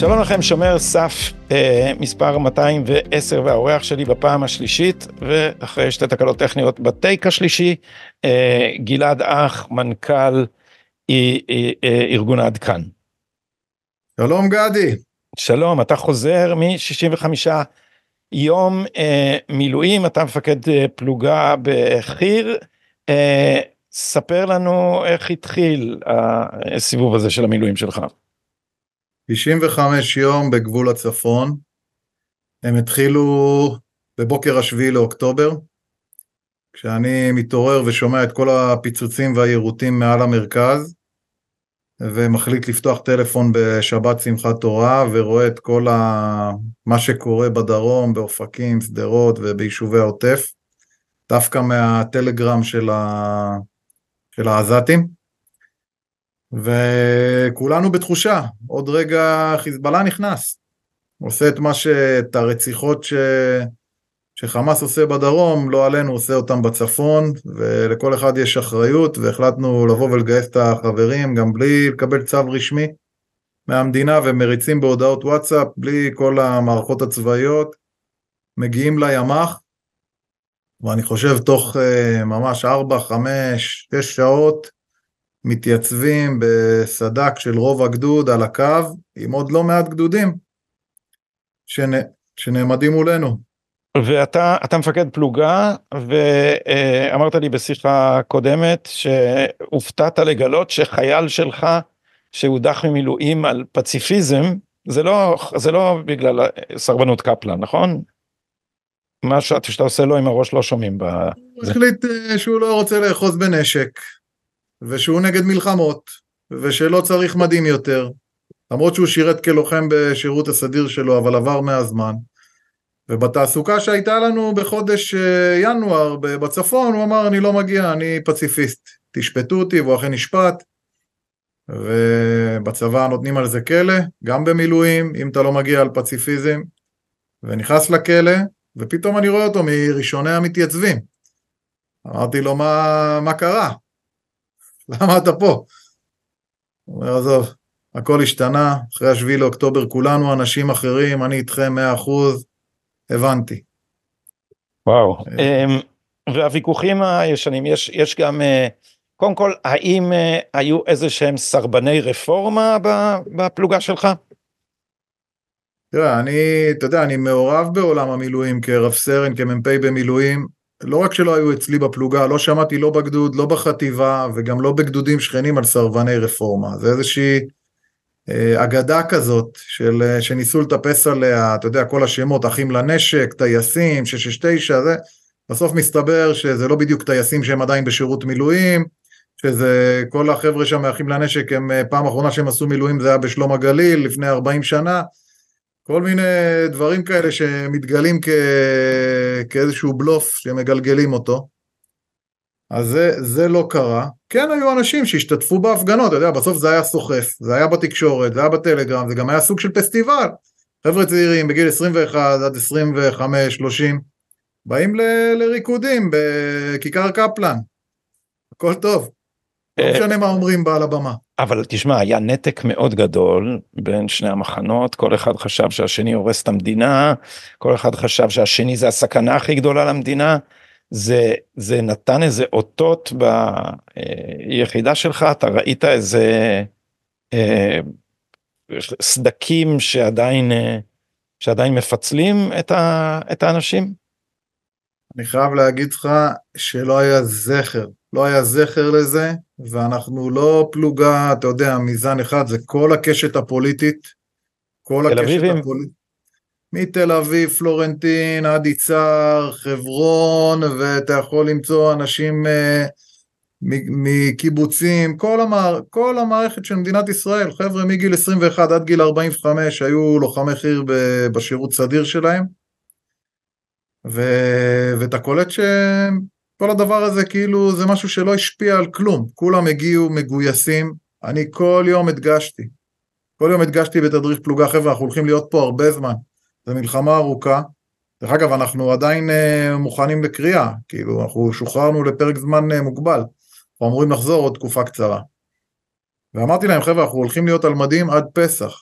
שלום לכם, שומר סף אה, מספר 210 והאורח שלי בפעם השלישית, ואחרי שתי תקלות טכניות בטייק השלישי, אה, גלעד אח, מנכ"ל אה, אה, אה, ארגון עד כאן. שלום גדי. שלום, אתה חוזר מ-65 יום אה, מילואים, אתה מפקד אה, פלוגה בחי"ר. אה, ספר לנו איך התחיל הסיבוב הזה של המילואים שלך. 95 יום בגבול הצפון. הם התחילו בבוקר השביעי לאוקטובר, כשאני מתעורר ושומע את כל הפיצוצים והיירוטים מעל המרכז, ומחליט לפתוח טלפון בשבת שמחת תורה, ורואה את כל ה... מה שקורה בדרום, באופקים, שדרות וביישובי העוטף, דווקא מהטלגרם של, ה... העזתים. וכולנו בתחושה, עוד רגע חיזבאללה נכנס, עושה את מה ש... את הרציחות ש... שחמאס עושה בדרום, לא עלינו, עושה אותם בצפון, ולכל אחד יש אחריות, והחלטנו לבוא ולגייס את החברים, גם בלי לקבל צו רשמי מהמדינה, ומריצים בהודעות וואטסאפ, בלי כל המערכות הצבאיות, מגיעים לימ"ח, ואני חושב תוך uh, ממש 4, 5, 6 שעות, מתייצבים בסדק של רוב הגדוד על הקו, עם עוד לא מעט גדודים שנ... שנעמדים מולנו. ואתה מפקד פלוגה, ואמרת לי בשיחה קודמת שהופתעת לגלות שחייל שלך שהודח ממילואים על פציפיזם, זה לא, זה לא בגלל סרבנות קפלן, נכון? מה שאתה עושה לו עם הראש לא שומעים. הוא החליט אה, שהוא לא רוצה לאחוז בנשק, ושהוא נגד מלחמות, ושלא צריך מדים יותר, למרות שהוא שירת כלוחם בשירות הסדיר שלו, אבל עבר מהזמן. ובתעסוקה שהייתה לנו בחודש אה, ינואר בצפון, הוא אמר, אני לא מגיע, אני פציפיסט. תשפטו אותי, והוא אכן נשפט. ובצבא נותנים על זה כלא, גם במילואים, אם אתה לא מגיע על פציפיזם. ונכנס לכלא, ופתאום אני רואה אותו מראשוני המתייצבים. אמרתי לו, מה, מה קרה? למה אתה פה? הוא אומר, עזוב, הכל השתנה, אחרי השביעי לאוקטובר כולנו אנשים אחרים, אני איתכם מאה אחוז, הבנתי. וואו, אה. אמ, והוויכוחים הישנים, יש, יש גם, אה, קודם כל, האם אה, היו איזה שהם סרבני רפורמה בפלוגה שלך? תראה, אני, אתה יודע, אני מעורב בעולם המילואים כרב סרן, כמ"פ במילואים, לא רק שלא היו אצלי בפלוגה, לא שמעתי לא בגדוד, לא בחטיבה, וגם לא בגדודים שכנים על סרבני רפורמה. זה איזושהי אה, אגדה כזאת, של, אה, שניסו לטפס עליה, אתה יודע, כל השמות, אחים לנשק, טייסים, 669, זה, בסוף מסתבר שזה לא בדיוק טייסים שהם עדיין בשירות מילואים, שזה, כל החבר'ה שם מאחים לנשק, הם, אה, פעם אחרונה שהם עשו מילואים זה היה בשלום הגליל, לפני 40 שנה, כל מיני דברים כאלה שמתגלים כ... כאיזשהו בלוף שמגלגלים אותו. אז זה, זה לא קרה. כן היו אנשים שהשתתפו בהפגנות, אתה יודע, בסוף זה היה סוחף, זה היה בתקשורת, זה היה בטלגרם, זה גם היה סוג של פסטיבל. חבר'ה צעירים בגיל 21 עד 25, 30, באים ל... לריקודים בכיכר קפלן. הכל טוב. לא אה, משנה מה אומרים בעל הבמה. אבל תשמע, היה נתק מאוד גדול בין שני המחנות, כל אחד חשב שהשני הורס את המדינה, כל אחד חשב שהשני זה הסכנה הכי גדולה למדינה. זה, זה נתן איזה אותות ביחידה שלך, אתה ראית איזה אה, סדקים שעדיין, אה, שעדיין מפצלים את, ה, את האנשים? אני חייב להגיד לך שלא היה זכר, לא היה זכר לזה, ואנחנו לא פלוגה, אתה יודע, מזן אחד, זה כל הקשת הפוליטית. כל הקשת הפוליטית. מתל אביב, פלורנטין, עד יצהר, חברון, ואתה יכול למצוא אנשים uh, מקיבוצים, כל, המער, כל המערכת של מדינת ישראל, חבר'ה מגיל 21 עד גיל 45 היו לוחמי חי"ר בשירות סדיר שלהם, ו, ואתה קולט שכל הדבר הזה כאילו זה משהו שלא השפיע על כלום, כולם הגיעו מגויסים, אני כל יום הדגשתי, כל יום הדגשתי בתדריך פלוגה, חבר'ה, אנחנו הולכים להיות פה הרבה זמן. זו מלחמה ארוכה. דרך אגב, אנחנו עדיין uh, מוכנים לקריאה, כאילו, אנחנו שוחררנו לפרק זמן uh, מוגבל. אנחנו אמורים לחזור עוד תקופה קצרה. ואמרתי להם, חבר'ה, אנחנו הולכים להיות על מדים עד פסח.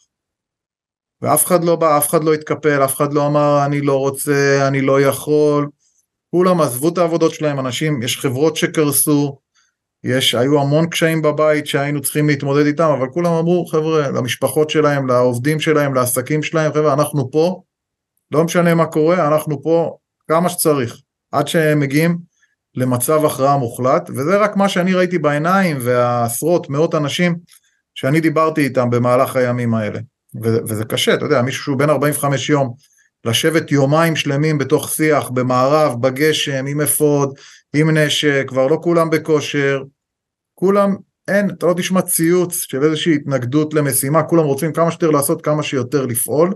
ואף אחד לא בא, אף אחד לא התקפל, אף אחד לא אמר אני לא רוצה, אני לא יכול. כולם עזבו את העבודות שלהם, אנשים, יש חברות שקרסו, יש, היו המון קשיים בבית שהיינו צריכים להתמודד איתם, אבל כולם אמרו, חבר'ה, למשפחות שלהם, לעובדים שלהם, לעסקים שלהם, חבר'ה, אנחנו פה, לא משנה מה קורה, אנחנו פה כמה שצריך, עד שהם מגיעים למצב הכרעה מוחלט, וזה רק מה שאני ראיתי בעיניים, והעשרות, מאות אנשים שאני דיברתי איתם במהלך הימים האלה. וזה קשה, אתה יודע, מישהו שהוא בן 45 יום, לשבת יומיים שלמים בתוך שיח, במערב, בגשם, עם אפוד, עם נשק, כבר לא כולם בכושר, כולם, אין, אתה לא תשמע ציוץ של איזושהי התנגדות למשימה, כולם רוצים כמה שיותר לעשות, כמה שיותר לפעול,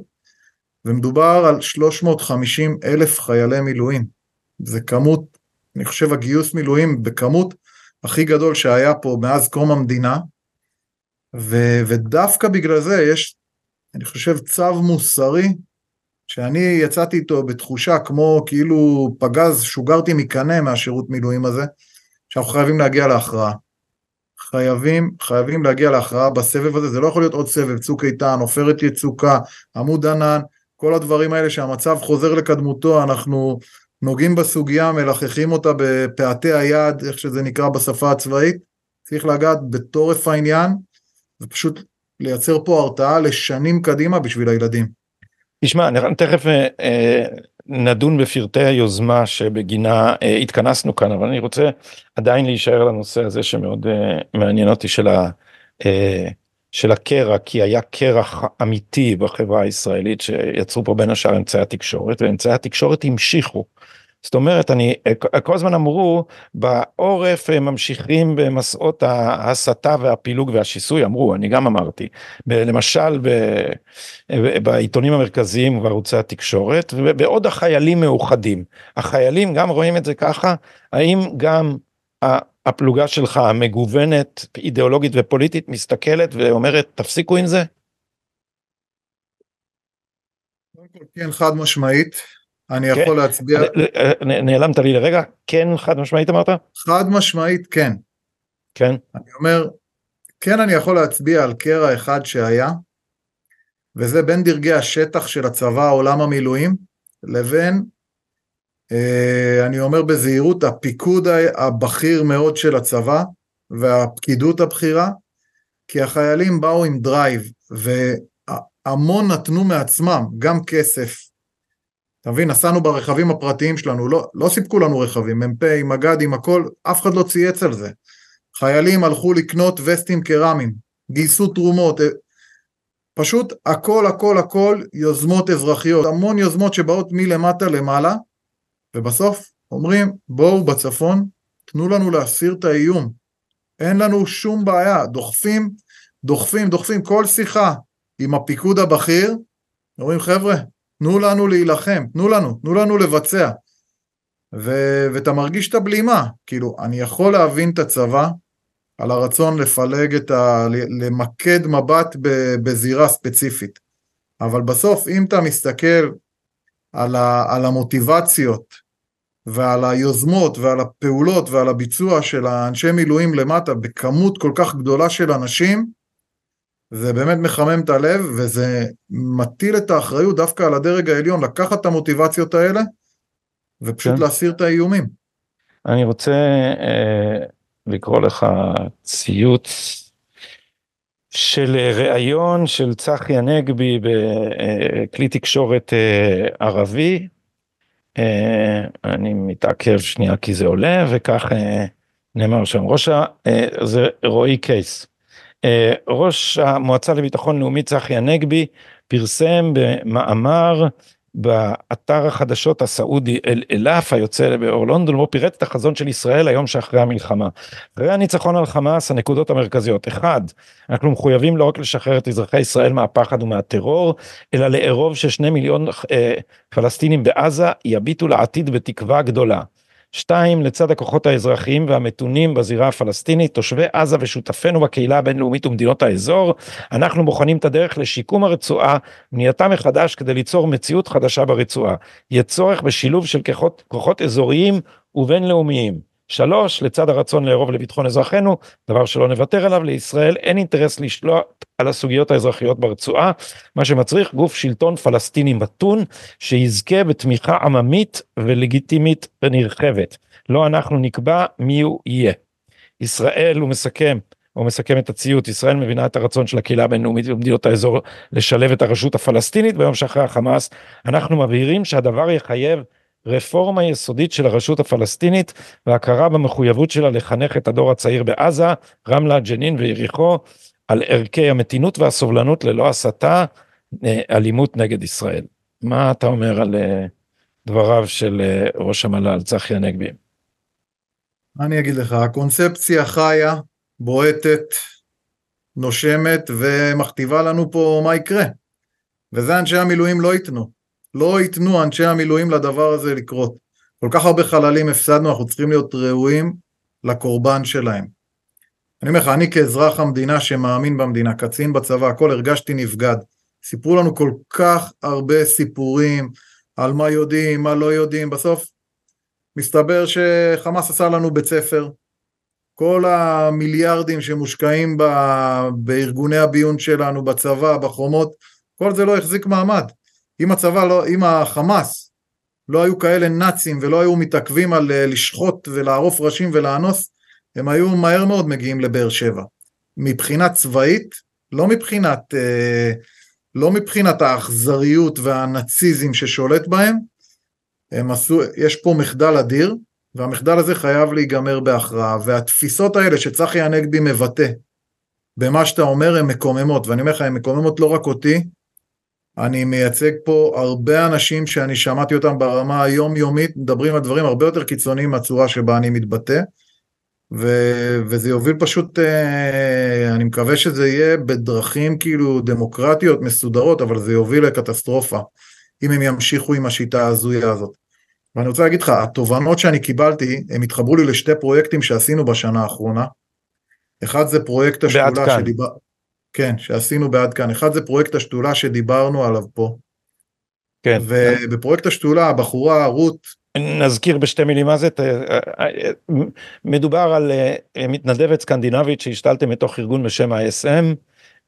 ומדובר על 350 אלף חיילי מילואים. זה כמות, אני חושב הגיוס מילואים בכמות הכי גדול שהיה פה מאז קום המדינה, ו, ודווקא בגלל זה יש, אני חושב, צו מוסרי, שאני יצאתי איתו בתחושה כמו כאילו פגז, שוגרתי מקנה מהשירות מילואים הזה, שאנחנו חייבים להגיע להכרעה. חייבים, חייבים להגיע להכרעה בסבב הזה, זה לא יכול להיות עוד סבב, צוק איתן, עופרת יצוקה, עמוד ענן, כל הדברים האלה שהמצב חוזר לקדמותו, אנחנו נוגעים בסוגיה, מלחכים אותה בפאתי היד, איך שזה נקרא בשפה הצבאית, צריך לגעת בתורף העניין, ופשוט לייצר פה הרתעה לשנים קדימה בשביל הילדים. תשמע, תכף אה, אה, נדון בפרטי היוזמה שבגינה אה, התכנסנו כאן, אבל אני רוצה עדיין להישאר לנושא הזה שמאוד מעניין אותי של, ה, של הקרע, כי היה קרע אמיתי בחברה הישראלית שיצרו פה בין השאר אמצעי התקשורת, ואמצעי התקשורת המשיכו. זאת אומרת, אני, כל הזמן אמרו, בעורף ממשיכים במסעות ההסתה והפילוג והשיסוי, אמרו, אני גם אמרתי, למשל ב, בעיתונים המרכזיים ובערוצי התקשורת, ובעוד החיילים מאוחדים. החיילים גם רואים את זה ככה, האם גם הפלוגה שלך המגוונת אידיאולוגית ופוליטית מסתכלת ואומרת תפסיקו עם זה? כן חד משמעית אני כן. יכול להצביע... נעלמת לי לרגע, כן חד משמעית אמרת? חד משמעית כן. כן. אני אומר, כן אני יכול להצביע על קרע אחד שהיה, וזה בין דרגי השטח של הצבא, עולם המילואים, לבין, אה, אני אומר בזהירות, הפיקוד הבכיר מאוד של הצבא, והפקידות הבכירה, כי החיילים באו עם drive, והמון נתנו מעצמם, גם כסף, אתה מבין, נסענו ברכבים הפרטיים שלנו, לא, לא סיפקו לנו רכבים, מ"פ, מג"דים, הכל, אף אחד לא צייץ על זה. חיילים הלכו לקנות וסטים קרמיים, גייסו תרומות, אה, פשוט הכל הכל הכל יוזמות אזרחיות, המון יוזמות שבאות מלמטה למעלה, ובסוף אומרים בואו בצפון, תנו לנו להסיר את האיום, אין לנו שום בעיה, דוחפים, דוחפים, דוחפים, כל שיחה עם הפיקוד הבכיר, אומרים חבר'ה, תנו לנו להילחם, תנו לנו, תנו לנו לבצע. ו- ואתה מרגיש את הבלימה, כאילו, אני יכול להבין את הצבא על הרצון לפלג את ה... למקד מבט בזירה ספציפית, אבל בסוף אם אתה מסתכל על, ה- על המוטיבציות ועל היוזמות ועל הפעולות ועל הביצוע של האנשי מילואים למטה בכמות כל כך גדולה של אנשים, זה באמת מחמם את הלב וזה מטיל את האחריות דווקא על הדרג העליון לקחת את המוטיבציות האלה ופשוט כן. להסיר את האיומים. אני רוצה אה, לקרוא לך ציוץ של ראיון של צחי הנגבי בכלי תקשורת אה, ערבי. אה, אני מתעכב שנייה כי זה עולה וכך אה, נאמר שם ראש ה... אה, זה רועי קייס. אה, ראש המועצה לביטחון לאומי צחי הנגבי פרסם במאמר באתר החדשות הסעודי אל-אלף היוצא באור לונדון בו פירט את החזון של ישראל היום שאחרי המלחמה. אחרי הניצחון על חמאס הנקודות המרכזיות אחד אנחנו מחויבים לא רק לשחרר את אזרחי ישראל מהפחד ומהטרור אלא לערוב ששני מיליון אה, פלסטינים בעזה יביטו לעתיד בתקווה גדולה. שתיים, לצד הכוחות האזרחיים והמתונים בזירה הפלסטינית, תושבי עזה ושותפינו בקהילה הבינלאומית ומדינות האזור, אנחנו בוחנים את הדרך לשיקום הרצועה, בנייתה מחדש כדי ליצור מציאות חדשה ברצועה. יהיה צורך בשילוב של כוחות, כוחות אזוריים ובינלאומיים. שלוש, לצד הרצון לערוב לביטחון אזרחינו, דבר שלא נוותר עליו, לישראל אין אינטרס לשלוט על הסוגיות האזרחיות ברצועה, מה שמצריך גוף שלטון פלסטיני מתון, שיזכה בתמיכה עממית ולגיטימית ונרחבת. לא אנחנו נקבע מי הוא יהיה. ישראל, הוא מסכם, הוא מסכם את הציוט, ישראל מבינה את הרצון של הקהילה הבינלאומית ומדינות האזור לשלב את הרשות הפלסטינית ביום שאחרי החמאס. אנחנו מבהירים שהדבר יחייב רפורמה יסודית של הרשות הפלסטינית והכרה במחויבות שלה לחנך את הדור הצעיר בעזה, רמלה, ג'נין ויריחו על ערכי המתינות והסובלנות ללא הסתה, אה, אלימות נגד ישראל. מה אתה אומר על אה, דבריו של אה, ראש המל"ל צחי הנגבי? אני אגיד לך, הקונספציה חיה, בועטת, נושמת ומכתיבה לנו פה מה יקרה. וזה אנשי המילואים לא ייתנו. לא ייתנו אנשי המילואים לדבר הזה לקרות. כל כך הרבה חללים הפסדנו, אנחנו צריכים להיות ראויים לקורבן שלהם. אני אומר לך, אני כאזרח המדינה שמאמין במדינה, קצין בצבא, הכל הרגשתי נבגד. סיפרו לנו כל כך הרבה סיפורים על מה יודעים, מה לא יודעים, בסוף מסתבר שחמאס עשה לנו בית ספר. כל המיליארדים שמושקעים ב... בארגוני הביון שלנו, בצבא, בחומות, כל זה לא החזיק מעמד. אם הצבא לא, אם החמאס לא היו כאלה נאצים ולא היו מתעכבים על אה, לשחוט ולערוף ראשים ולאנוס, הם היו מהר מאוד מגיעים לבאר שבע. מבחינה צבאית, לא מבחינת, אה, לא מבחינת האכזריות והנאציזם ששולט בהם, הם עשו, יש פה מחדל אדיר, והמחדל הזה חייב להיגמר בהכרעה, והתפיסות האלה שצחי הנגבי מבטא במה שאתה אומר הן מקוממות, ואני אומר לך, הן מקוממות לא רק אותי, אני מייצג פה הרבה אנשים שאני שמעתי אותם ברמה היומיומית, מדברים על דברים הרבה יותר קיצוניים מהצורה שבה אני מתבטא, ו, וזה יוביל פשוט, אה, אני מקווה שזה יהיה בדרכים כאילו דמוקרטיות, מסודרות, אבל זה יוביל לקטסטרופה, אם הם ימשיכו עם השיטה ההזויה הזאת. ואני רוצה להגיד לך, התובנות שאני קיבלתי, הם התחברו לי לשתי פרויקטים שעשינו בשנה האחרונה. אחד זה פרויקט השדולה שדיבר... כן, שעשינו בעד כאן. אחד זה פרויקט השדולה שדיברנו עליו פה. כן. ובפרויקט השדולה הבחורה רות... נזכיר בשתי מילים מה זה, מדובר על אה, מתנדבת סקנדינבית שהשתלתם מתוך ארגון בשם ה-ISM,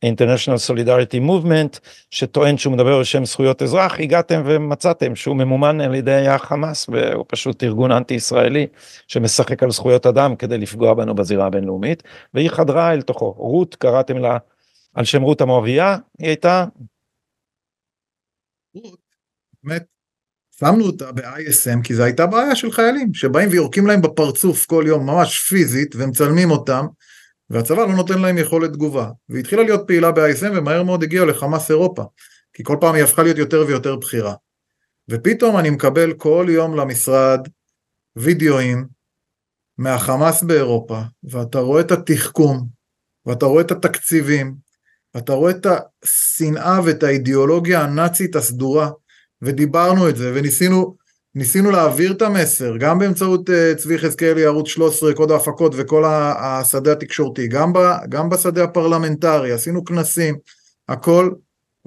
International Solidarity Movement, שטוען שהוא מדבר בשם זכויות אזרח, הגעתם ומצאתם שהוא ממומן על ידי החמאס והוא פשוט ארגון אנטי ישראלי שמשחק על זכויות אדם כדי לפגוע בנו בזירה הבינלאומית, והיא חדרה אל תוכו. רות קראתם לה על שם רות המואביה, היא הייתה... רות, באמת, שמנו אותה ב-ISM כי זו הייתה בעיה של חיילים שבאים ויורקים להם בפרצוף כל יום ממש פיזית ומצלמים אותם והצבא לא נותן להם יכולת תגובה. והיא התחילה להיות פעילה ב-ISM ומהר מאוד הגיעה לחמאס אירופה כי כל פעם היא הפכה להיות יותר ויותר בכירה ופתאום אני מקבל כל יום למשרד וידאוים מהחמאס באירופה ואתה רואה את התחכום ואתה רואה את התקציבים אתה רואה את השנאה ואת האידיאולוגיה הנאצית הסדורה, ודיברנו את זה, וניסינו ניסינו להעביר את המסר, גם באמצעות uh, צבי חזקאלי, ערוץ 13, קוד ההפקות וכל השדה התקשורתי, גם, ב, גם בשדה הפרלמנטרי, עשינו כנסים, הכל,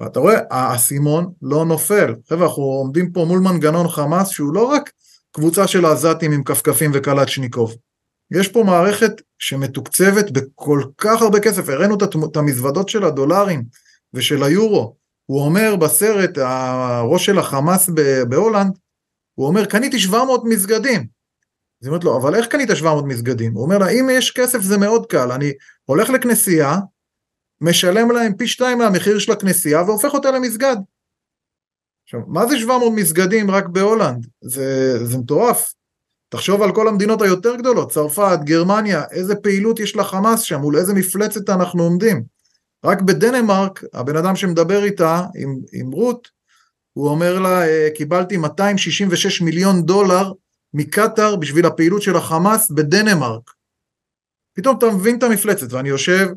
ואתה רואה, האסימון לא נופל. חבר'ה, אנחנו עומדים פה מול מנגנון חמאס שהוא לא רק קבוצה של עזתים עם כפכפים וקלצ'ניקוב, יש פה מערכת שמתוקצבת בכל כך הרבה כסף, הראינו את המזוודות של הדולרים ושל היורו, הוא אומר בסרט, הראש של החמאס בהולנד, הוא אומר קניתי 700 מסגדים. אז היא אומרת לו, אבל איך קנית 700 מסגדים? הוא אומר לה, אם יש כסף זה מאוד קל, אני הולך לכנסייה, משלם להם פי שתיים מהמחיר של הכנסייה והופך אותה למסגד. עכשיו, מה זה 700 מסגדים רק בהולנד? זה, זה מטורף. תחשוב על כל המדינות היותר גדולות, צרפת, גרמניה, איזה פעילות יש לחמאס שם, מול איזה מפלצת אנחנו עומדים. רק בדנמרק, הבן אדם שמדבר איתה, עם, עם רות, הוא אומר לה, אה, קיבלתי 266 מיליון דולר מקטאר בשביל הפעילות של החמאס בדנמרק. פתאום אתה מבין את המפלצת, ואני יושב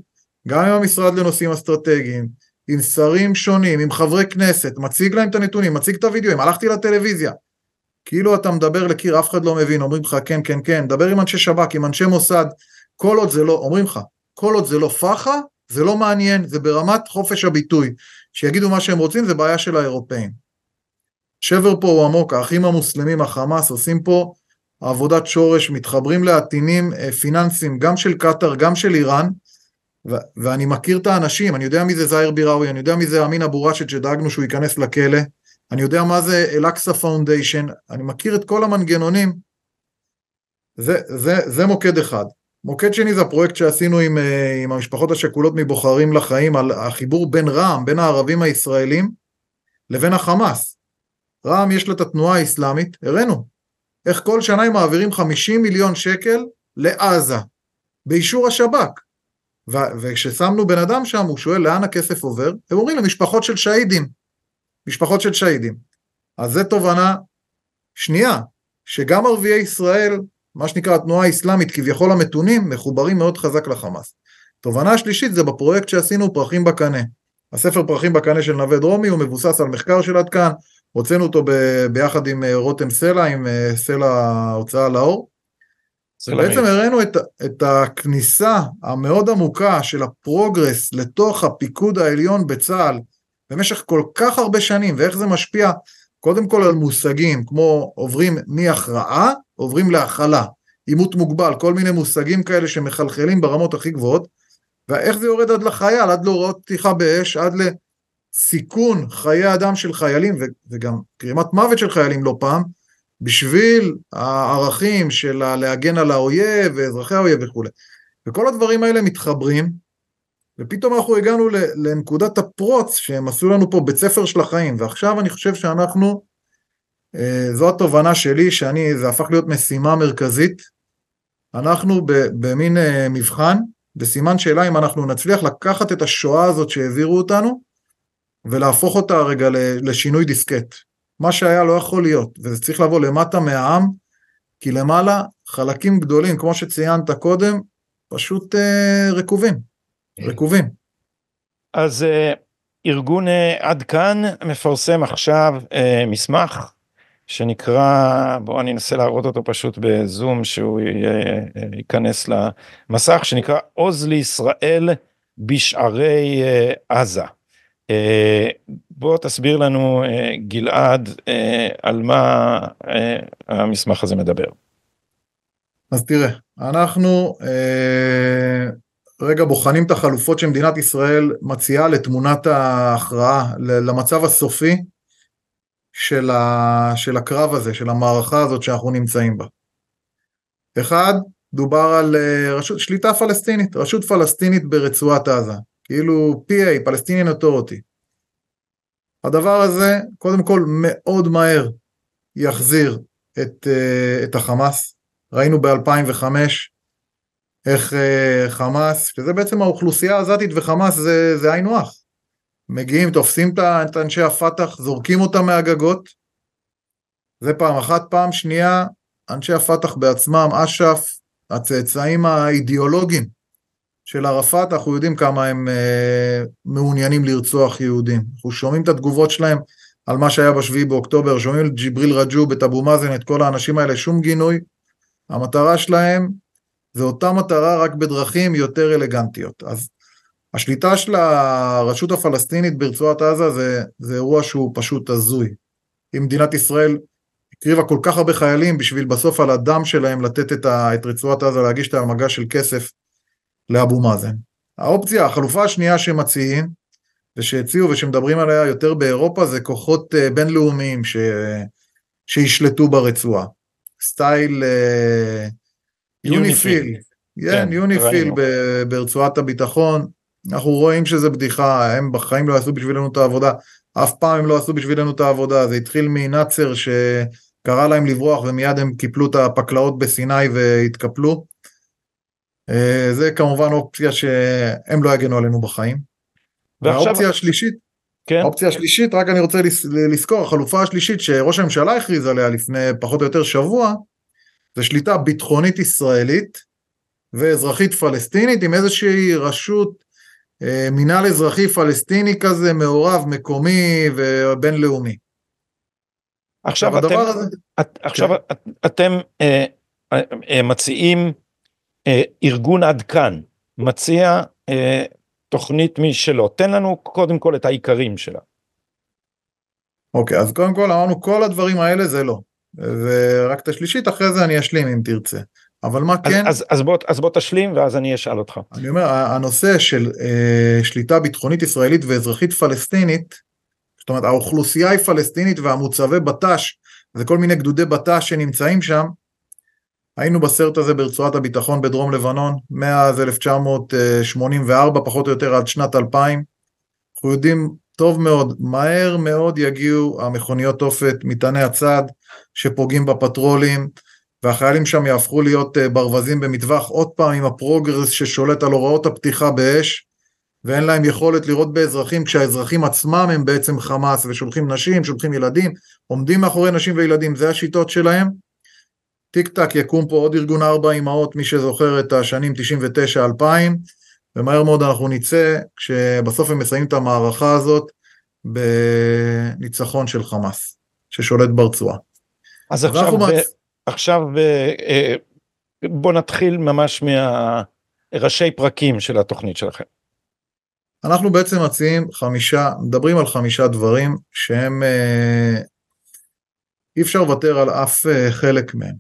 גם עם המשרד לנושאים אסטרטגיים, עם שרים שונים, עם חברי כנסת, מציג להם את הנתונים, מציג את הוידאוים, הלכתי לטלוויזיה, כאילו אתה מדבר לקיר, אף אחד לא מבין, אומרים לך כן, כן, כן, דבר עם אנשי שב"כ, עם אנשי מוסד, כל עוד זה לא, אומרים לך, כל עוד זה לא פח"א, זה לא מעניין, זה ברמת חופש הביטוי, שיגידו מה שהם רוצים, זה בעיה של האירופאים. שבר פה הוא עמוק, האחים המוסלמים, החמאס, עושים פה עבודת שורש, מתחברים לעטינים אה, פיננסיים גם של קטאר, גם של איראן, ו- ואני מכיר את האנשים, אני יודע מי זה זאהר ביראוי, אני יודע מי זה אמין אבו ראשד שדאגנו שהוא ייכנס לכלא, אני יודע מה זה אל-אקסה Foundation, אני מכיר את כל המנגנונים, זה, זה, זה מוקד אחד. מוקד שני זה הפרויקט שעשינו עם, אה, עם המשפחות השכולות מבוחרים בחיים על החיבור בין רע"מ, בין הערבים הישראלים לבין החמאס. רע"מ יש לה את התנועה האסלאמית, הראינו, איך כל שנה הם מעבירים 50 מיליון שקל לעזה, באישור השב"כ. וכששמנו בן אדם שם, הוא שואל לאן הכסף עובר, הם אומרים למשפחות של שהידים. משפחות של שהידים. אז זו תובנה שנייה, שגם ערביי ישראל, מה שנקרא התנועה האסלאמית, כביכול המתונים, מחוברים מאוד חזק לחמאס. תובנה שלישית זה בפרויקט שעשינו פרחים בקנה. הספר פרחים בקנה של נווה דרומי הוא מבוסס על מחקר של עד כאן, הוצאנו אותו ב, ביחד עם אה, רותם סלע, עם אה, סלע ההוצאה לאור. בעצם הראינו את, את הכניסה המאוד עמוקה של הפרוגרס לתוך הפיקוד העליון בצה"ל במשך כל כך הרבה שנים, ואיך זה משפיע קודם כל על מושגים כמו עוברים מהכרעה, עוברים להכלה, עימות מוגבל, כל מיני מושגים כאלה שמחלחלים ברמות הכי גבוהות, ואיך זה יורד עד לחייל, עד להוראות פתיחה באש, עד לסיכון חיי אדם של חיילים, וגם גרימת מוות של חיילים לא פעם, בשביל הערכים של להגן על האויב ואזרחי האויב וכולי. וכל הדברים האלה מתחברים, ופתאום אנחנו הגענו לנקודת הפרוץ שהם עשו לנו פה בית ספר של החיים, ועכשיו אני חושב שאנחנו, אה, זו התובנה שלי, שאני, זה הפך להיות משימה מרכזית, אנחנו במין אה, מבחן, בסימן שאלה אם אנחנו נצליח לקחת את השואה הזאת שהעבירו אותנו, ולהפוך אותה רגע לשינוי דיסקט. מה שהיה לא יכול להיות, וזה צריך לבוא למטה מהעם, כי למעלה חלקים גדולים, כמו שציינת קודם, פשוט אה, רקובים. רקובים. אז uh, ארגון uh, עד כאן מפרסם עכשיו uh, מסמך שנקרא, בואו אני אנסה להראות אותו פשוט בזום שהוא ייכנס למסך, שנקרא עוז לישראל בשערי עזה. בוא תסביר לנו גלעד על מה המסמך הזה מדבר. אז תראה, אנחנו רגע בוחנים את החלופות שמדינת ישראל מציעה לתמונת ההכרעה, למצב הסופי של, ה, של הקרב הזה, של המערכה הזאת שאנחנו נמצאים בה. אחד, דובר על אה, רשות, שליטה פלסטינית, רשות פלסטינית ברצועת עזה, כאילו PA, פלסטיניאן אוטוריטי. הדבר הזה, קודם כל, מאוד מהר יחזיר את, אה, את החמאס. ראינו ב-2005 איך אה, חמאס, שזה בעצם האוכלוסייה העזתית וחמאס זה, זה היינו הך. מגיעים, תופסים את אנשי הפת"ח, זורקים אותם מהגגות, זה פעם אחת. פעם שנייה, אנשי הפת"ח בעצמם, אש"ף, הצאצאים האידיאולוגיים של ערפאת, אנחנו יודעים כמה הם אה, מעוניינים לרצוח יהודים. אנחנו שומעים את התגובות שלהם על מה שהיה בשביעי באוקטובר, שומעים את ג'יבריל רג'וב, את אבו מאזן, את כל האנשים האלה, שום גינוי. המטרה שלהם זה אותה מטרה רק בדרכים יותר אלגנטיות. אז השליטה של הרשות הפלסטינית ברצועת עזה זה, זה אירוע שהוא פשוט הזוי. אם מדינת ישראל הקריבה כל כך הרבה חיילים בשביל בסוף על הדם שלהם לתת את, ה, את רצועת עזה, להגיש את המגע של כסף לאבו מאזן. האופציה, החלופה השנייה שמציעים ושהציעו ושמדברים עליה יותר באירופה זה כוחות uh, בינלאומיים ש, שישלטו ברצועה. סטייל uh, יוניפיל, כן, יוניפיל ברצועת הביטחון, אנחנו רואים שזה בדיחה, הם בחיים לא עשו בשבילנו את העבודה, אף פעם הם לא עשו בשבילנו את העבודה, זה התחיל מנאצר שקרא להם לברוח ומיד הם קיפלו את הפקלאות בסיני והתקפלו. אה, זה כמובן אופציה שהם לא יגנו עלינו בחיים. ועכשיו... האופציה השלישית, כן. האופציה השלישית, רק אני רוצה לזכור, החלופה השלישית שראש הממשלה הכריז עליה לפני פחות או יותר שבוע, זה שליטה ביטחונית ישראלית ואזרחית פלסטינית עם איזושהי רשות, אה, מינהל אזרחי פלסטיני כזה מעורב מקומי ובינלאומי. עכשיו אתם, הזה, את, עכשיו כן. את, אתם אה, אה, מציעים אה, ארגון עד כאן, מציע אה, תוכנית משלו, תן לנו קודם כל את העיקרים שלה. אוקיי, אז קודם כל אמרנו כל הדברים האלה זה לא. ורק את השלישית אחרי זה אני אשלים אם תרצה. אבל מה אז, כן, אז, אז, בוא, אז בוא תשלים ואז אני אשאל אותך. אני אומר, הנושא של אה, שליטה ביטחונית ישראלית ואזרחית פלסטינית, זאת אומרת האוכלוסייה היא פלסטינית והמוצבי בט"ש, זה כל מיני גדודי בט"ש שנמצאים שם, היינו בסרט הזה ברצועת הביטחון בדרום לבנון, מאז 1984 פחות או יותר עד שנת 2000, אנחנו יודעים טוב מאוד, מהר מאוד יגיעו המכוניות תופת, מטעני הצד שפוגעים בפטרולים, והחיילים שם יהפכו להיות אה, ברווזים במטווח. עוד פעם עם ה progress ששולט על הוראות הפתיחה באש, ואין להם יכולת לראות באזרחים כשהאזרחים עצמם הם בעצם חמאס ושולחים נשים, שולחים ילדים, עומדים מאחורי נשים וילדים, זה השיטות שלהם. טיק טק יקום פה עוד ארגון ארבע אמהות, מי שזוכר את השנים 99-2000, ומהר מאוד אנחנו נצא כשבסוף הם מסיימים את המערכה הזאת בניצחון של חמאס, ששולט ברצועה. אז עכשיו, ב... עכשיו אה, בוא נתחיל ממש מהראשי פרקים של התוכנית שלכם. אנחנו בעצם מציעים חמישה, מדברים על חמישה דברים שהם, אה, אי אפשר לוותר על אף אה, חלק מהם.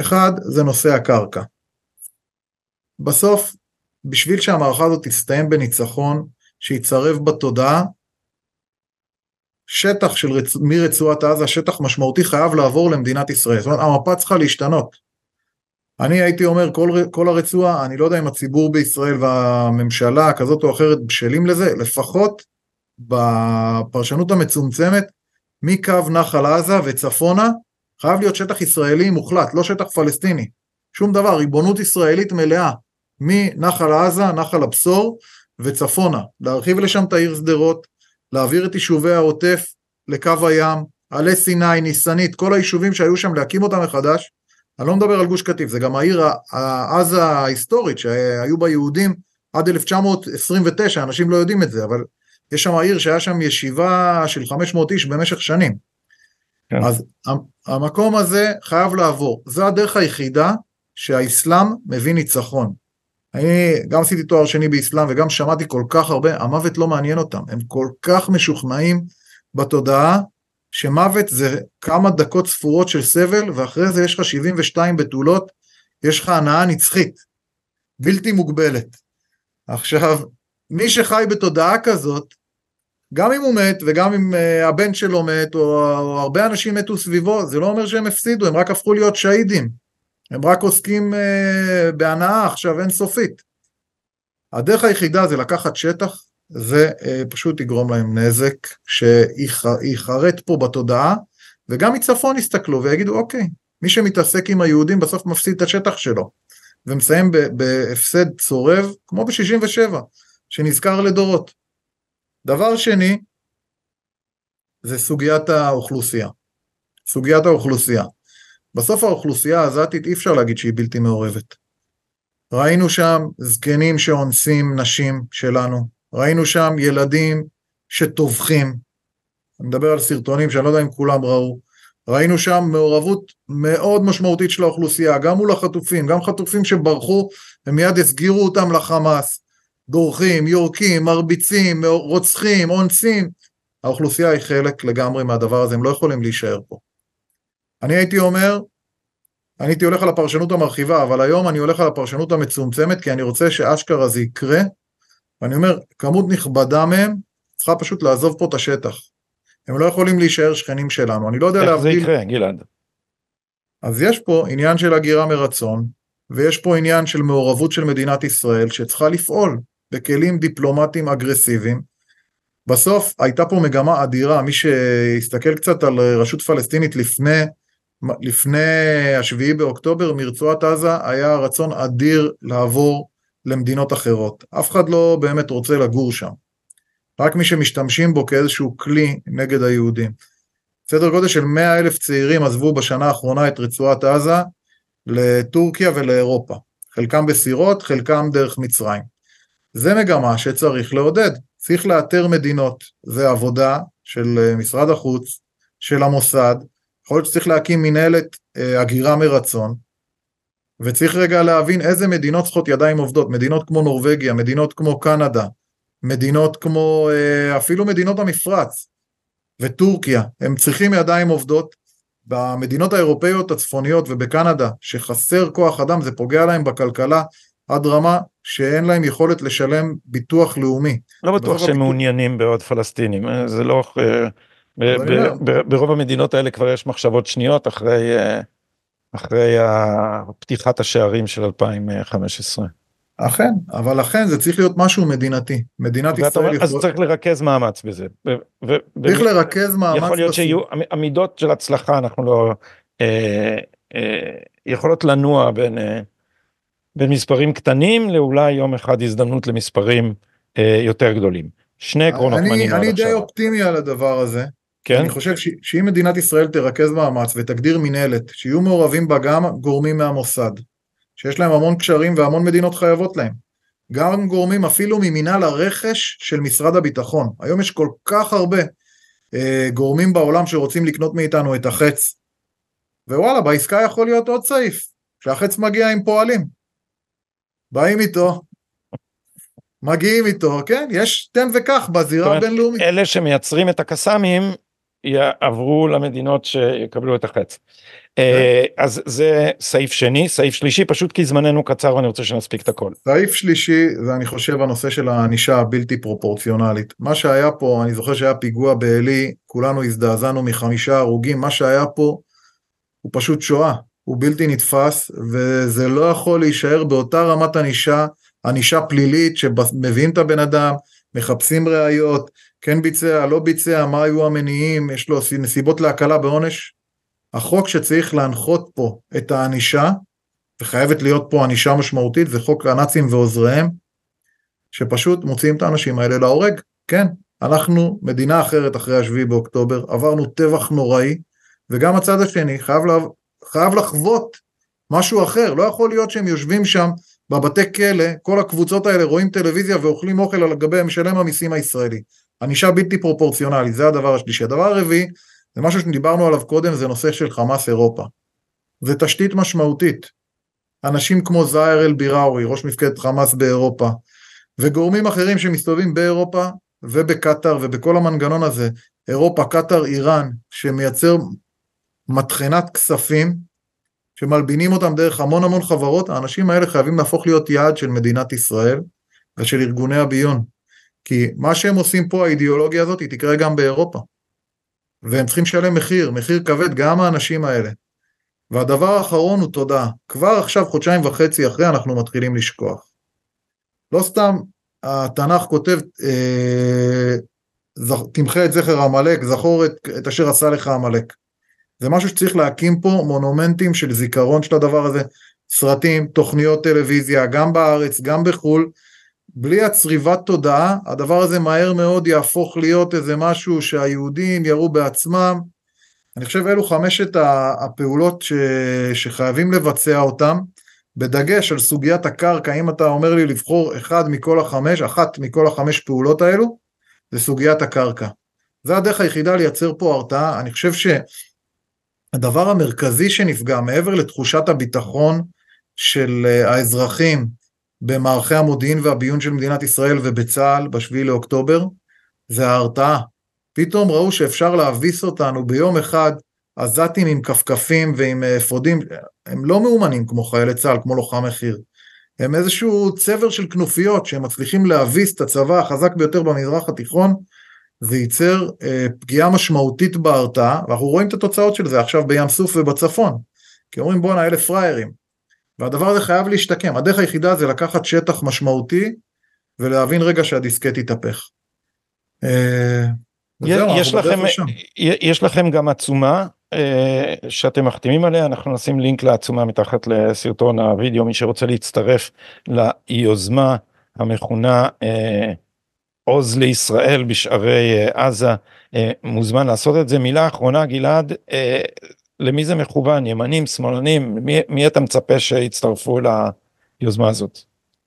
אחד, זה נושא הקרקע. בסוף, בשביל שהמערכה הזאת תסתיים בניצחון, שיצרב בתודעה, שטח של רצ... מרצועת עזה, שטח משמעותי חייב לעבור למדינת ישראל. זאת אומרת, המפה צריכה להשתנות. אני הייתי אומר, כל, כל הרצועה, אני לא יודע אם הציבור בישראל והממשלה כזאת או אחרת בשלים לזה, לפחות בפרשנות המצומצמת, מקו נחל עזה וצפונה, חייב להיות שטח ישראלי מוחלט, לא שטח פלסטיני. שום דבר, ריבונות ישראלית מלאה, מנחל עזה, נחל הבשור וצפונה. להרחיב לשם את העיר שדרות, להעביר את יישובי העוטף לקו הים, עלי סיני, ניסנית, כל היישובים שהיו שם, להקים אותם מחדש. אני לא מדבר על גוש קטיף, זה גם העיר עזה ההיסטורית שהיו בה יהודים עד 1929, אנשים לא יודעים את זה, אבל יש שם עיר שהיה שם ישיבה של 500 איש במשך שנים. כן. אז המקום הזה חייב לעבור, זו הדרך היחידה שהאסלאם מביא ניצחון. אני גם עשיתי תואר שני באסלאם וגם שמעתי כל כך הרבה, המוות לא מעניין אותם, הם כל כך משוכנעים בתודעה שמוות זה כמה דקות ספורות של סבל ואחרי זה יש לך 72 בתולות, יש לך הנאה נצחית, בלתי מוגבלת. עכשיו, מי שחי בתודעה כזאת, גם אם הוא מת וגם אם uh, הבן שלו מת או, או הרבה אנשים מתו סביבו, זה לא אומר שהם הפסידו, הם רק הפכו להיות שהידים. הם רק עוסקים uh, בהנאה עכשיו אינסופית. הדרך היחידה זה לקחת שטח ופשוט יגרום להם נזק שיחרט פה בתודעה וגם מצפון יסתכלו ויגידו אוקיי מי שמתעסק עם היהודים בסוף מפסיד את השטח שלו ומסיים בהפסד צורב כמו ב-67 שנזכר לדורות. דבר שני זה סוגיית האוכלוסייה. סוגיית האוכלוסייה. בסוף האוכלוסייה העזתית אי אפשר להגיד שהיא בלתי מעורבת. ראינו שם זקנים שאונסים נשים שלנו, ראינו שם ילדים שטובחים, אני מדבר על סרטונים שאני לא יודע אם כולם ראו, ראינו שם מעורבות מאוד משמעותית של האוכלוסייה, גם מול החטופים, גם חטופים שברחו ומיד הסגירו אותם לחמאס, דורכים, יורקים, מרביצים, רוצחים, אונסים, האוכלוסייה היא חלק לגמרי מהדבר הזה, הם לא יכולים להישאר פה. אני הייתי אומר, אני הייתי הולך על הפרשנות המרחיבה, אבל היום אני הולך על הפרשנות המצומצמת, כי אני רוצה שאשכרה זה יקרה, ואני אומר, כמות נכבדה מהם צריכה פשוט לעזוב פה את השטח. הם לא יכולים להישאר שכנים שלנו, אני לא יודע להבדיל... איך זה יקרה, גלעד? אז יש פה עניין של הגירה מרצון, ויש פה עניין של מעורבות של מדינת ישראל, שצריכה לפעול בכלים דיפלומטיים אגרסיביים. בסוף הייתה פה מגמה אדירה, מי שיסתכל קצת על רשות פלסטינית לפני, לפני השביעי באוקטובר, מרצועת עזה היה רצון אדיר לעבור למדינות אחרות. אף אחד לא באמת רוצה לגור שם. רק מי שמשתמשים בו כאיזשהו כלי נגד היהודים. סדר גודל של 100 אלף צעירים עזבו בשנה האחרונה את רצועת עזה לטורקיה ולאירופה. חלקם בסירות, חלקם דרך מצרים. זה מגמה שצריך לעודד. צריך לאתר מדינות, זה עבודה של אה, משרד החוץ, של המוסד, יכול להיות שצריך להקים מנהלת אה, הגירה מרצון, וצריך רגע להבין איזה מדינות צריכות ידיים עובדות, מדינות כמו נורבגיה, מדינות כמו קנדה, מדינות כמו אה, אפילו מדינות המפרץ וטורקיה, הם צריכים ידיים עובדות, במדינות האירופאיות הצפוניות ובקנדה, שחסר כוח אדם, זה פוגע להם בכלכלה עד רמה שאין להם יכולת לשלם ביטוח לאומי. לא בטוח שהם מעוניינים בעוד פלסטינים, אה, זה לא... אה, ברוב המדינות האלה כבר יש מחשבות שניות אחרי, אה, אחרי פתיחת השערים של 2015. אכן, אבל לכן זה צריך להיות משהו מדינתי. מדינת ישראל... יכול... אז צריך לרכז מאמץ בזה. ו... צריך לרכז מאמץ. יכול להיות שיהיו עמידות של הצלחה, אנחנו לא... אה, אה, יכולות לנוע בין, אה, בין מספרים קטנים לאולי יום אחד הזדמנות למספרים אה, יותר גדולים. שני עקרונות מעניינים אני די אופטימי על הדבר הזה. כן? אני חושב ש, שאם מדינת ישראל תרכז מאמץ ותגדיר מינהלת, שיהיו מעורבים בה גם גורמים מהמוסד, שיש להם המון קשרים והמון מדינות חייבות להם. גם גורמים אפילו ממינהל הרכש של משרד הביטחון. היום יש כל כך הרבה אה, גורמים בעולם שרוצים לקנות מאיתנו את החץ. ווואלה, בעסקה יכול להיות עוד סעיף, שהחץ מגיע עם פועלים. באים איתו, מגיעים איתו, כן? יש תן וקח בזירה הבינלאומית. אלה שמייצרים את הקסאמים יעברו למדינות שיקבלו את החץ. אה, כן. אז זה סעיף שני, סעיף שלישי, פשוט כי זמננו קצר ואני רוצה שנספיק את הכל. סעיף שלישי זה אני חושב הנושא של הענישה הבלתי פרופורציונלית. מה שהיה פה, אני זוכר שהיה פיגוע בעלי, כולנו הזדעזענו מחמישה הרוגים, מה שהיה פה הוא פשוט שואה, הוא בלתי נתפס וזה לא יכול להישאר באותה רמת ענישה, ענישה פלילית שמביאים את הבן אדם, מחפשים ראיות, כן ביצע, לא ביצע, מה היו המניעים, יש לו נסיבות להקלה בעונש, החוק שצריך להנחות פה את הענישה, וחייבת להיות פה ענישה משמעותית, זה חוק הנאצים ועוזריהם, שפשוט מוציאים את האנשים האלה להורג. כן, אנחנו מדינה אחרת אחרי השביעי באוקטובר, עברנו טבח נוראי, וגם הצד השני חייב, לה, חייב לחוות משהו אחר, לא יכול להיות שהם יושבים שם בבתי כלא, כל הקבוצות האלה רואים טלוויזיה ואוכלים אוכל על גבי משלם המיסים הישראלי. ענישה בלתי פרופורציונלית, זה הדבר השלישי. הדבר הרביעי, זה משהו שדיברנו עליו קודם, זה נושא של חמאס אירופה. זה תשתית משמעותית. אנשים כמו זאהר אל ביראורי, ראש מפקדת חמאס באירופה, וגורמים אחרים שמסתובבים באירופה ובקטאר ובכל המנגנון הזה, אירופה, קטאר, איראן, שמייצר מטחנת כספים, שמלבינים אותם דרך המון המון חברות, האנשים האלה חייבים להפוך להיות יעד של מדינת ישראל ושל ארגוני הביון. כי מה שהם עושים פה, האידיאולוגיה הזאת, היא תקרה גם באירופה. והם צריכים לשלם מחיר, מחיר כבד, גם האנשים האלה. והדבר האחרון הוא תודה. כבר עכשיו, חודשיים וחצי אחרי, אנחנו מתחילים לשכוח. לא סתם התנ"ך כותב, אה, תמחה את זכר עמלק, זכור את, את אשר עשה לך עמלק. זה משהו שצריך להקים פה מונומנטים של זיכרון של הדבר הזה, סרטים, תוכניות טלוויזיה, גם בארץ, גם בחו"ל, בלי הצריבת תודעה, הדבר הזה מהר מאוד יהפוך להיות איזה משהו שהיהודים יראו בעצמם. אני חושב אלו חמשת הפעולות ש... שחייבים לבצע אותם, בדגש על סוגיית הקרקע, אם אתה אומר לי לבחור אחד מכל החמש, אחת מכל החמש פעולות האלו, זה סוגיית הקרקע. זה הדרך היחידה לייצר פה הרתעה, אני חושב שהדבר המרכזי שנפגע, מעבר לתחושת הביטחון של אה, האזרחים, במערכי המודיעין והביון של מדינת ישראל ובצה"ל בשביעי לאוקטובר, זה ההרתעה. פתאום ראו שאפשר להביס אותנו ביום אחד, עזתים עם כפכפים ועם אה, אפודים, הם לא מאומנים כמו חיילי צה"ל, כמו לוחם מחיר. הם איזשהו צבר של כנופיות שהם מצליחים להביס את הצבא החזק ביותר במזרח התיכון, זה ייצר אה, פגיעה משמעותית בהרתעה, ואנחנו רואים את התוצאות של זה עכשיו בים סוף ובצפון. כי אומרים בואנה אלה פראיירים, והדבר הזה חייב להשתקם. הדרך היחידה זה לקחת שטח משמעותי ולהבין רגע שהדיסקט יתהפך. אה, יש לכם, יש לכם גם עצומה אה, שאתם מחתימים עליה, אנחנו נשים לינק לעצומה מתחת לסרטון הוידאו, מי שרוצה להצטרף ליוזמה המכונה אה, עוז לישראל בשערי עזה, מוזמן לעשות את זה. מילה אחרונה גלעד, למי זה מכוון, ימנים, שמאלנים, מי, מי אתה מצפה שיצטרפו ליוזמה הזאת?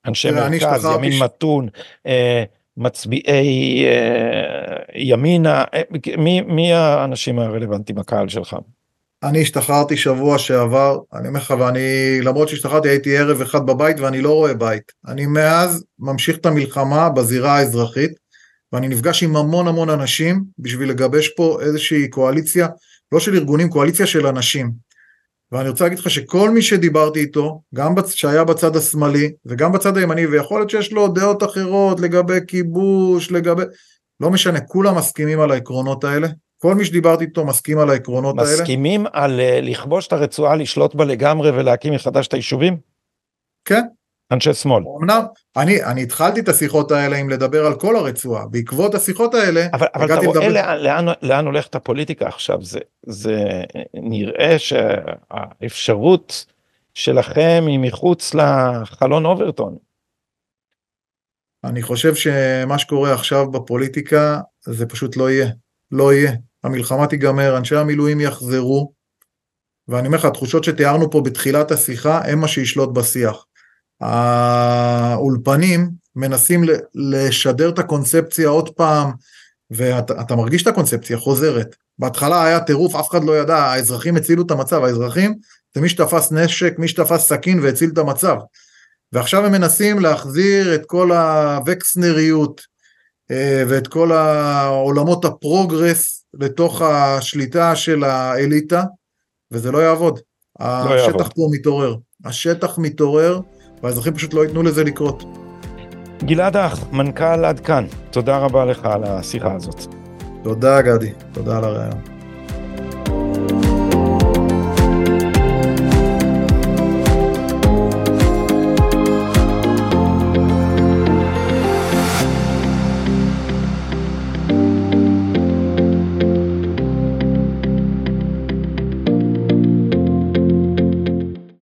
אנשי מרכז, ימין ש... מתון, אה, מצביעי אה, ימינה, אה, מי, מי האנשים הרלוונטיים, הקהל שלך? אני השתחררתי שבוע שעבר, אני אומר לך, ואני, למרות שהשתחררתי הייתי ערב אחד בבית ואני לא רואה בית. אני מאז ממשיך את המלחמה בזירה האזרחית, ואני נפגש עם המון המון אנשים בשביל לגבש פה איזושהי קואליציה לא של ארגונים, קואליציה של אנשים. ואני רוצה להגיד לך שכל מי שדיברתי איתו, גם שהיה בצד השמאלי וגם בצד הימני, ויכול להיות שיש לו דעות אחרות לגבי כיבוש, לגבי... לא משנה, כולם מסכימים על העקרונות האלה. כל מי שדיברתי איתו מסכים על העקרונות מסכימים האלה. מסכימים על uh, לכבוש את הרצועה, לשלוט בה לגמרי ולהקים מחדש את היישובים? כן, אנשי שמאל. אמנם, אני, אני התחלתי את השיחות האלה עם לדבר על כל הרצועה, בעקבות השיחות האלה, אבל, אבל אתה רואה לדבר... לאן, לאן, לאן הולכת הפוליטיקה עכשיו, זה, זה נראה שהאפשרות שלכם היא מחוץ לחלון אוברטון. אני חושב שמה שקורה עכשיו בפוליטיקה זה פשוט לא יהיה, לא יהיה. המלחמה תיגמר, אנשי המילואים יחזרו, ואני אומר לך, התחושות שתיארנו פה בתחילת השיחה הם מה שישלוט בשיח. האולפנים מנסים לשדר את הקונספציה עוד פעם, ואתה מרגיש את הקונספציה חוזרת. בהתחלה היה טירוף, אף אחד לא ידע, האזרחים הצילו את המצב, האזרחים זה מי שתפס נשק, מי שתפס סכין והציל את המצב. ועכשיו הם מנסים להחזיר את כל הווקסנריות אה, ואת כל העולמות הפרוגרס לתוך השליטה של האליטה, וזה לא יעבוד. לא השטח יעבוד. פה מתעורר. השטח מתעורר. והאזרחים פשוט לא ייתנו לזה לקרות. גלעד אח, מנכ"ל עד כאן, תודה רבה לך על השיחה הזאת. תודה גדי, תודה על הרעיון.